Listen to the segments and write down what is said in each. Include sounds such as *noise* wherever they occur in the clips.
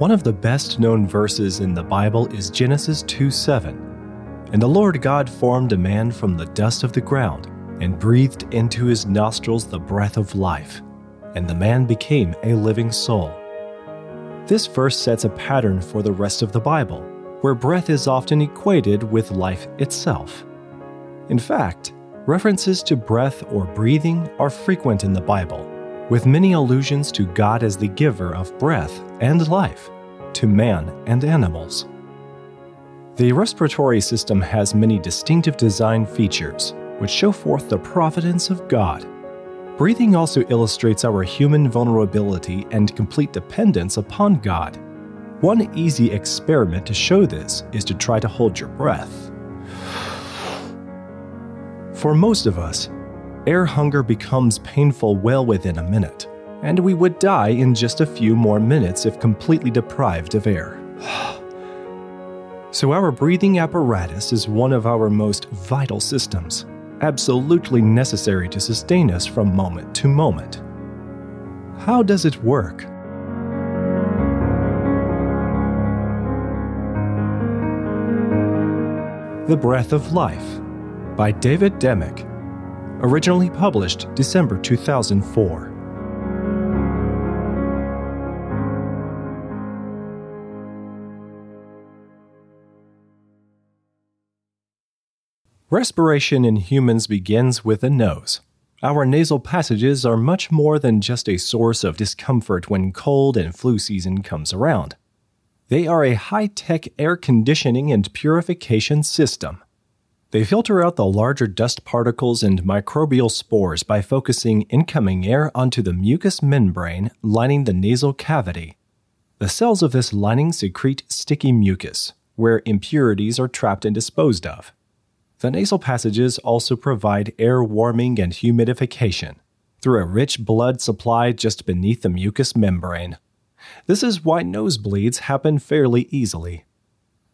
One of the best known verses in the Bible is Genesis 2 7. And the Lord God formed a man from the dust of the ground and breathed into his nostrils the breath of life, and the man became a living soul. This verse sets a pattern for the rest of the Bible, where breath is often equated with life itself. In fact, references to breath or breathing are frequent in the Bible with many allusions to God as the giver of breath and life to man and animals. The respiratory system has many distinctive design features which show forth the providence of God. Breathing also illustrates our human vulnerability and complete dependence upon God. One easy experiment to show this is to try to hold your breath. For most of us, air hunger becomes painful well within a minute, and we would die in just a few more minutes if completely deprived of air. *sighs* so, our breathing apparatus is one of our most vital systems, absolutely necessary to sustain us from moment to moment. How does it work? The Breath of Life by David Demick originally published December 2004. Respiration in humans begins with the nose. Our nasal passages are much more than just a source of discomfort when cold and flu season comes around. They are a high tech air conditioning and purification system. They filter out the larger dust particles and microbial spores by focusing incoming air onto the mucous membrane lining the nasal cavity. The cells of this lining secrete sticky mucus, where impurities are trapped and disposed of. The nasal passages also provide air warming and humidification through a rich blood supply just beneath the mucous membrane. This is why nosebleeds happen fairly easily.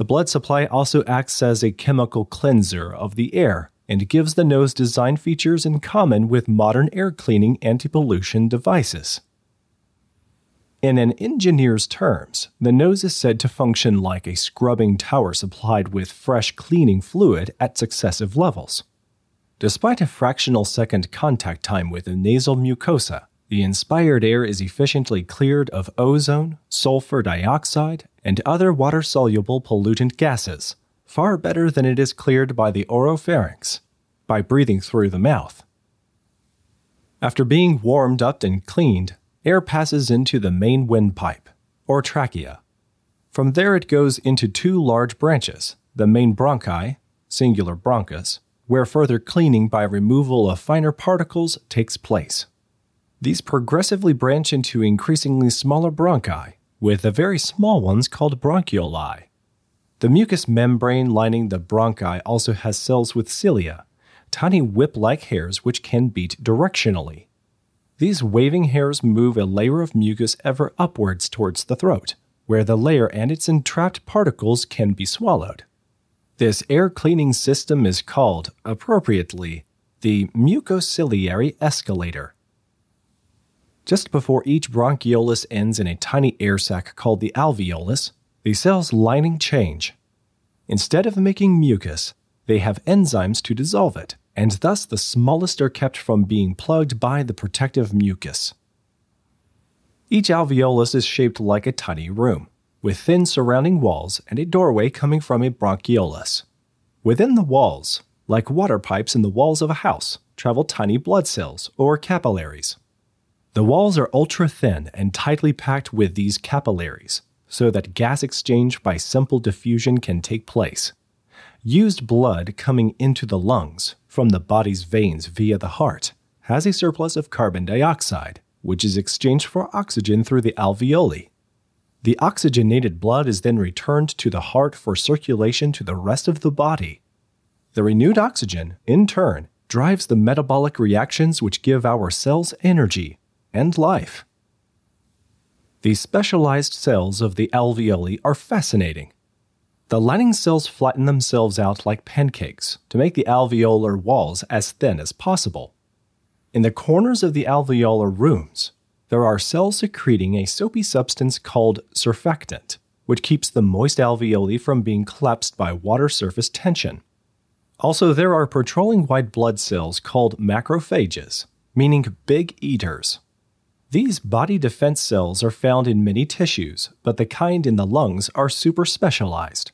The blood supply also acts as a chemical cleanser of the air and gives the nose design features in common with modern air cleaning anti pollution devices. In an engineer's terms, the nose is said to function like a scrubbing tower supplied with fresh cleaning fluid at successive levels. Despite a fractional second contact time with the nasal mucosa, the inspired air is efficiently cleared of ozone, sulfur dioxide, and other water soluble pollutant gases, far better than it is cleared by the oropharynx, by breathing through the mouth. After being warmed up and cleaned, air passes into the main windpipe, or trachea. From there, it goes into two large branches the main bronchi, singular bronchus, where further cleaning by removal of finer particles takes place. These progressively branch into increasingly smaller bronchi, with the very small ones called bronchioli. The mucous membrane lining the bronchi also has cells with cilia, tiny whip like hairs which can beat directionally. These waving hairs move a layer of mucus ever upwards towards the throat, where the layer and its entrapped particles can be swallowed. This air cleaning system is called, appropriately, the mucociliary escalator. Just before each bronchioles ends in a tiny air sac called the alveolus, the cell's lining change. Instead of making mucus, they have enzymes to dissolve it, and thus the smallest are kept from being plugged by the protective mucus. Each alveolus is shaped like a tiny room, with thin surrounding walls and a doorway coming from a bronchiolus. Within the walls, like water pipes in the walls of a house, travel tiny blood cells, or capillaries. The walls are ultra thin and tightly packed with these capillaries, so that gas exchange by simple diffusion can take place. Used blood coming into the lungs from the body's veins via the heart has a surplus of carbon dioxide, which is exchanged for oxygen through the alveoli. The oxygenated blood is then returned to the heart for circulation to the rest of the body. The renewed oxygen, in turn, drives the metabolic reactions which give our cells energy and life. These specialized cells of the alveoli are fascinating. The lining cells flatten themselves out like pancakes to make the alveolar walls as thin as possible. In the corners of the alveolar rooms, there are cells secreting a soapy substance called surfactant, which keeps the moist alveoli from being collapsed by water surface tension. Also, there are patrolling white blood cells called macrophages, meaning big eaters. These body defense cells are found in many tissues, but the kind in the lungs are super specialized.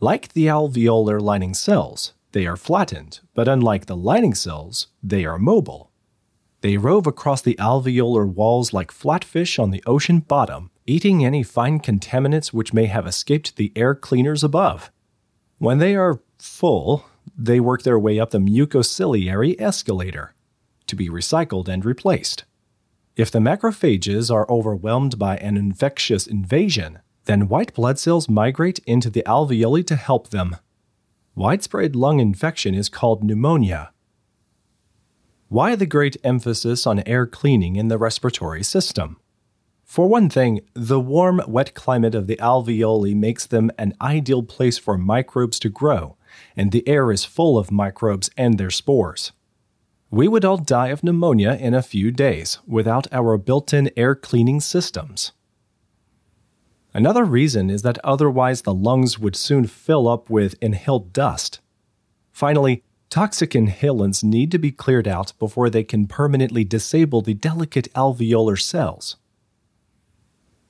Like the alveolar lining cells, they are flattened, but unlike the lining cells, they are mobile. They rove across the alveolar walls like flatfish on the ocean bottom, eating any fine contaminants which may have escaped the air cleaners above. When they are full, they work their way up the mucociliary escalator to be recycled and replaced. If the macrophages are overwhelmed by an infectious invasion, then white blood cells migrate into the alveoli to help them. Widespread lung infection is called pneumonia. Why the great emphasis on air cleaning in the respiratory system? For one thing, the warm, wet climate of the alveoli makes them an ideal place for microbes to grow, and the air is full of microbes and their spores. We would all die of pneumonia in a few days without our built in air cleaning systems. Another reason is that otherwise the lungs would soon fill up with inhaled dust. Finally, toxic inhalants need to be cleared out before they can permanently disable the delicate alveolar cells.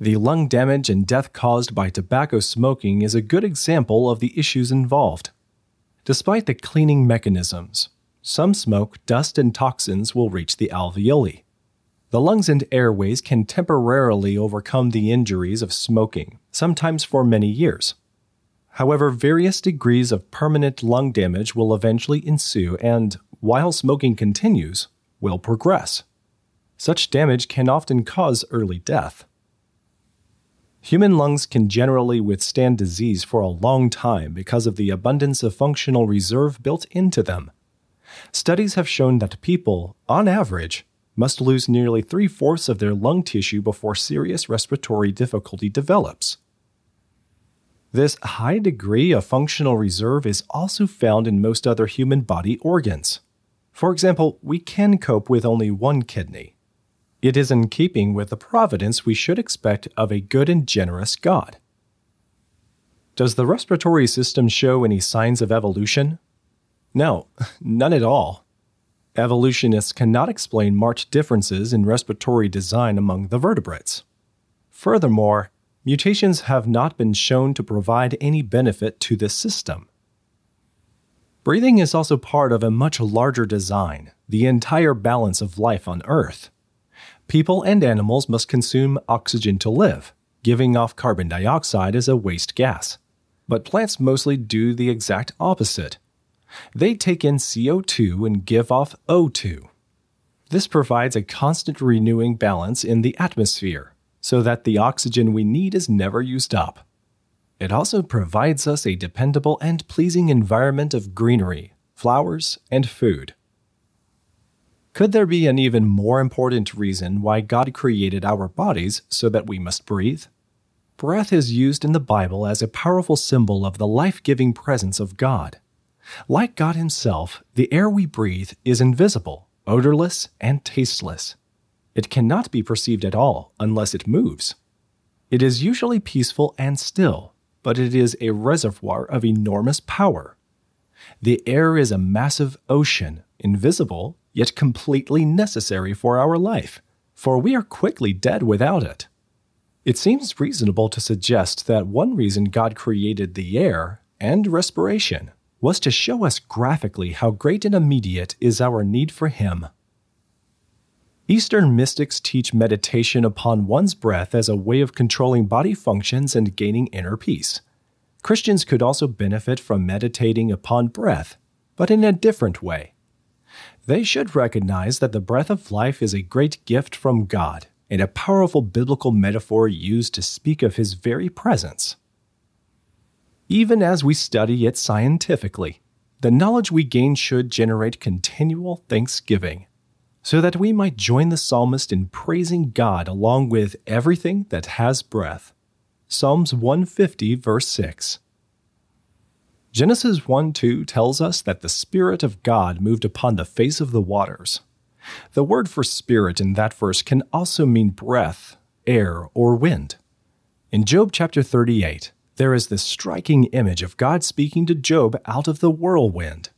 The lung damage and death caused by tobacco smoking is a good example of the issues involved. Despite the cleaning mechanisms, some smoke, dust, and toxins will reach the alveoli. The lungs and airways can temporarily overcome the injuries of smoking, sometimes for many years. However, various degrees of permanent lung damage will eventually ensue and, while smoking continues, will progress. Such damage can often cause early death. Human lungs can generally withstand disease for a long time because of the abundance of functional reserve built into them. Studies have shown that people, on average, must lose nearly three fourths of their lung tissue before serious respiratory difficulty develops. This high degree of functional reserve is also found in most other human body organs. For example, we can cope with only one kidney, it is in keeping with the providence we should expect of a good and generous God. Does the respiratory system show any signs of evolution? No, none at all. Evolutionists cannot explain marked differences in respiratory design among the vertebrates. Furthermore, mutations have not been shown to provide any benefit to this system. Breathing is also part of a much larger design, the entire balance of life on Earth. People and animals must consume oxygen to live, giving off carbon dioxide as a waste gas. But plants mostly do the exact opposite. They take in CO2 and give off O2. This provides a constant renewing balance in the atmosphere, so that the oxygen we need is never used up. It also provides us a dependable and pleasing environment of greenery, flowers, and food. Could there be an even more important reason why God created our bodies so that we must breathe? Breath is used in the Bible as a powerful symbol of the life giving presence of God. Like God Himself, the air we breathe is invisible, odorless, and tasteless. It cannot be perceived at all unless it moves. It is usually peaceful and still, but it is a reservoir of enormous power. The air is a massive ocean, invisible yet completely necessary for our life, for we are quickly dead without it. It seems reasonable to suggest that one reason God created the air and respiration was to show us graphically how great and immediate is our need for Him. Eastern mystics teach meditation upon one's breath as a way of controlling body functions and gaining inner peace. Christians could also benefit from meditating upon breath, but in a different way. They should recognize that the breath of life is a great gift from God and a powerful biblical metaphor used to speak of His very presence. Even as we study it scientifically, the knowledge we gain should generate continual thanksgiving, so that we might join the psalmist in praising God along with everything that has breath. Psalms 150, verse 6. Genesis 1 2 tells us that the Spirit of God moved upon the face of the waters. The word for spirit in that verse can also mean breath, air, or wind. In Job chapter 38, there is this striking image of God speaking to Job out of the whirlwind.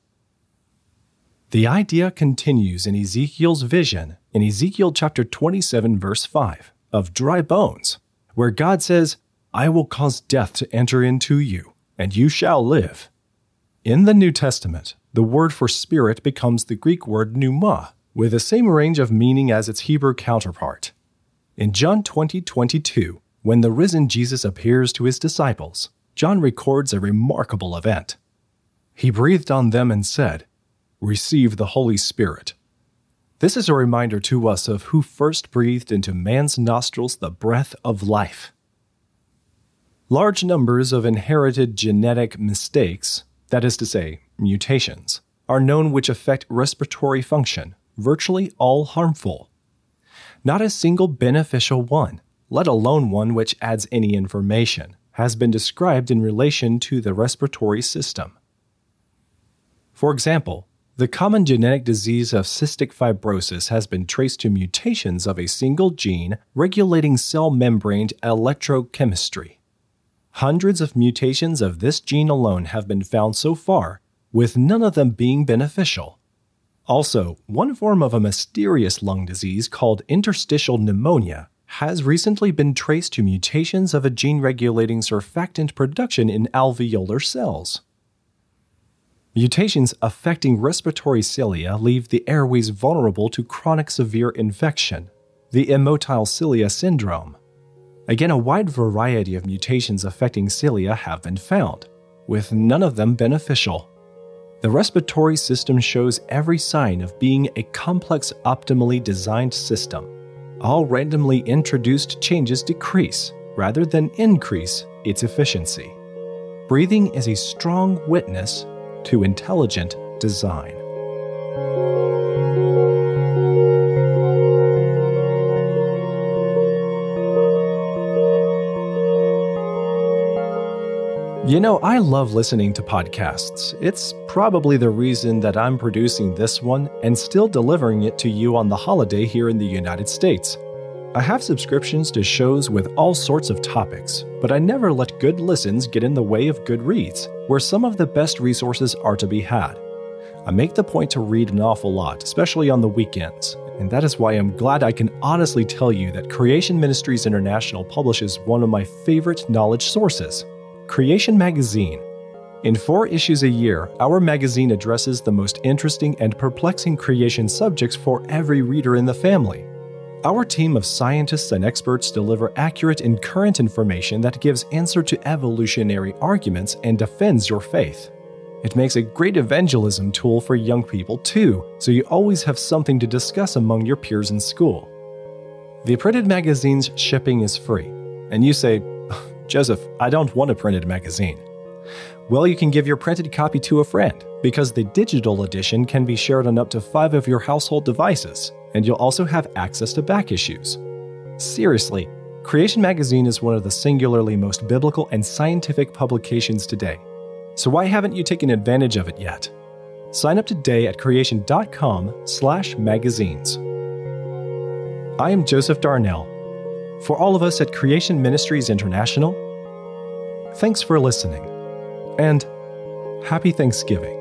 The idea continues in Ezekiel's vision in Ezekiel chapter 27, verse 5, of dry bones, where God says, I will cause death to enter into you, and you shall live. In the New Testament, the word for spirit becomes the Greek word pneuma, with the same range of meaning as its Hebrew counterpart. In John 20 22, when the risen Jesus appears to his disciples, John records a remarkable event. He breathed on them and said, Receive the Holy Spirit. This is a reminder to us of who first breathed into man's nostrils the breath of life. Large numbers of inherited genetic mistakes, that is to say, mutations, are known which affect respiratory function, virtually all harmful. Not a single beneficial one, let alone one which adds any information, has been described in relation to the respiratory system. For example, the common genetic disease of cystic fibrosis has been traced to mutations of a single gene regulating cell membrane electrochemistry. Hundreds of mutations of this gene alone have been found so far, with none of them being beneficial. Also, one form of a mysterious lung disease called interstitial pneumonia has recently been traced to mutations of a gene regulating surfactant production in alveolar cells. Mutations affecting respiratory cilia leave the airways vulnerable to chronic severe infection, the immotile cilia syndrome. Again, a wide variety of mutations affecting cilia have been found, with none of them beneficial. The respiratory system shows every sign of being a complex, optimally designed system. All randomly introduced changes decrease, rather than increase, its efficiency. Breathing is a strong witness to intelligent design. You know, I love listening to podcasts. It's probably the reason that I'm producing this one and still delivering it to you on the holiday here in the United States. I have subscriptions to shows with all sorts of topics, but I never let good listens get in the way of good reads, where some of the best resources are to be had. I make the point to read an awful lot, especially on the weekends, and that is why I'm glad I can honestly tell you that Creation Ministries International publishes one of my favorite knowledge sources Creation Magazine. In four issues a year, our magazine addresses the most interesting and perplexing creation subjects for every reader in the family. Our team of scientists and experts deliver accurate and current information that gives answer to evolutionary arguments and defends your faith. It makes a great evangelism tool for young people, too, so you always have something to discuss among your peers in school. The printed magazine's shipping is free, and you say, Joseph, I don't want a printed magazine. Well, you can give your printed copy to a friend, because the digital edition can be shared on up to five of your household devices, and you'll also have access to back issues. Seriously, Creation Magazine is one of the singularly most biblical and scientific publications today. So why haven't you taken advantage of it yet? Sign up today at creation.com/magazines. I am Joseph Darnell for all of us at Creation Ministries International, thanks for listening and happy Thanksgiving.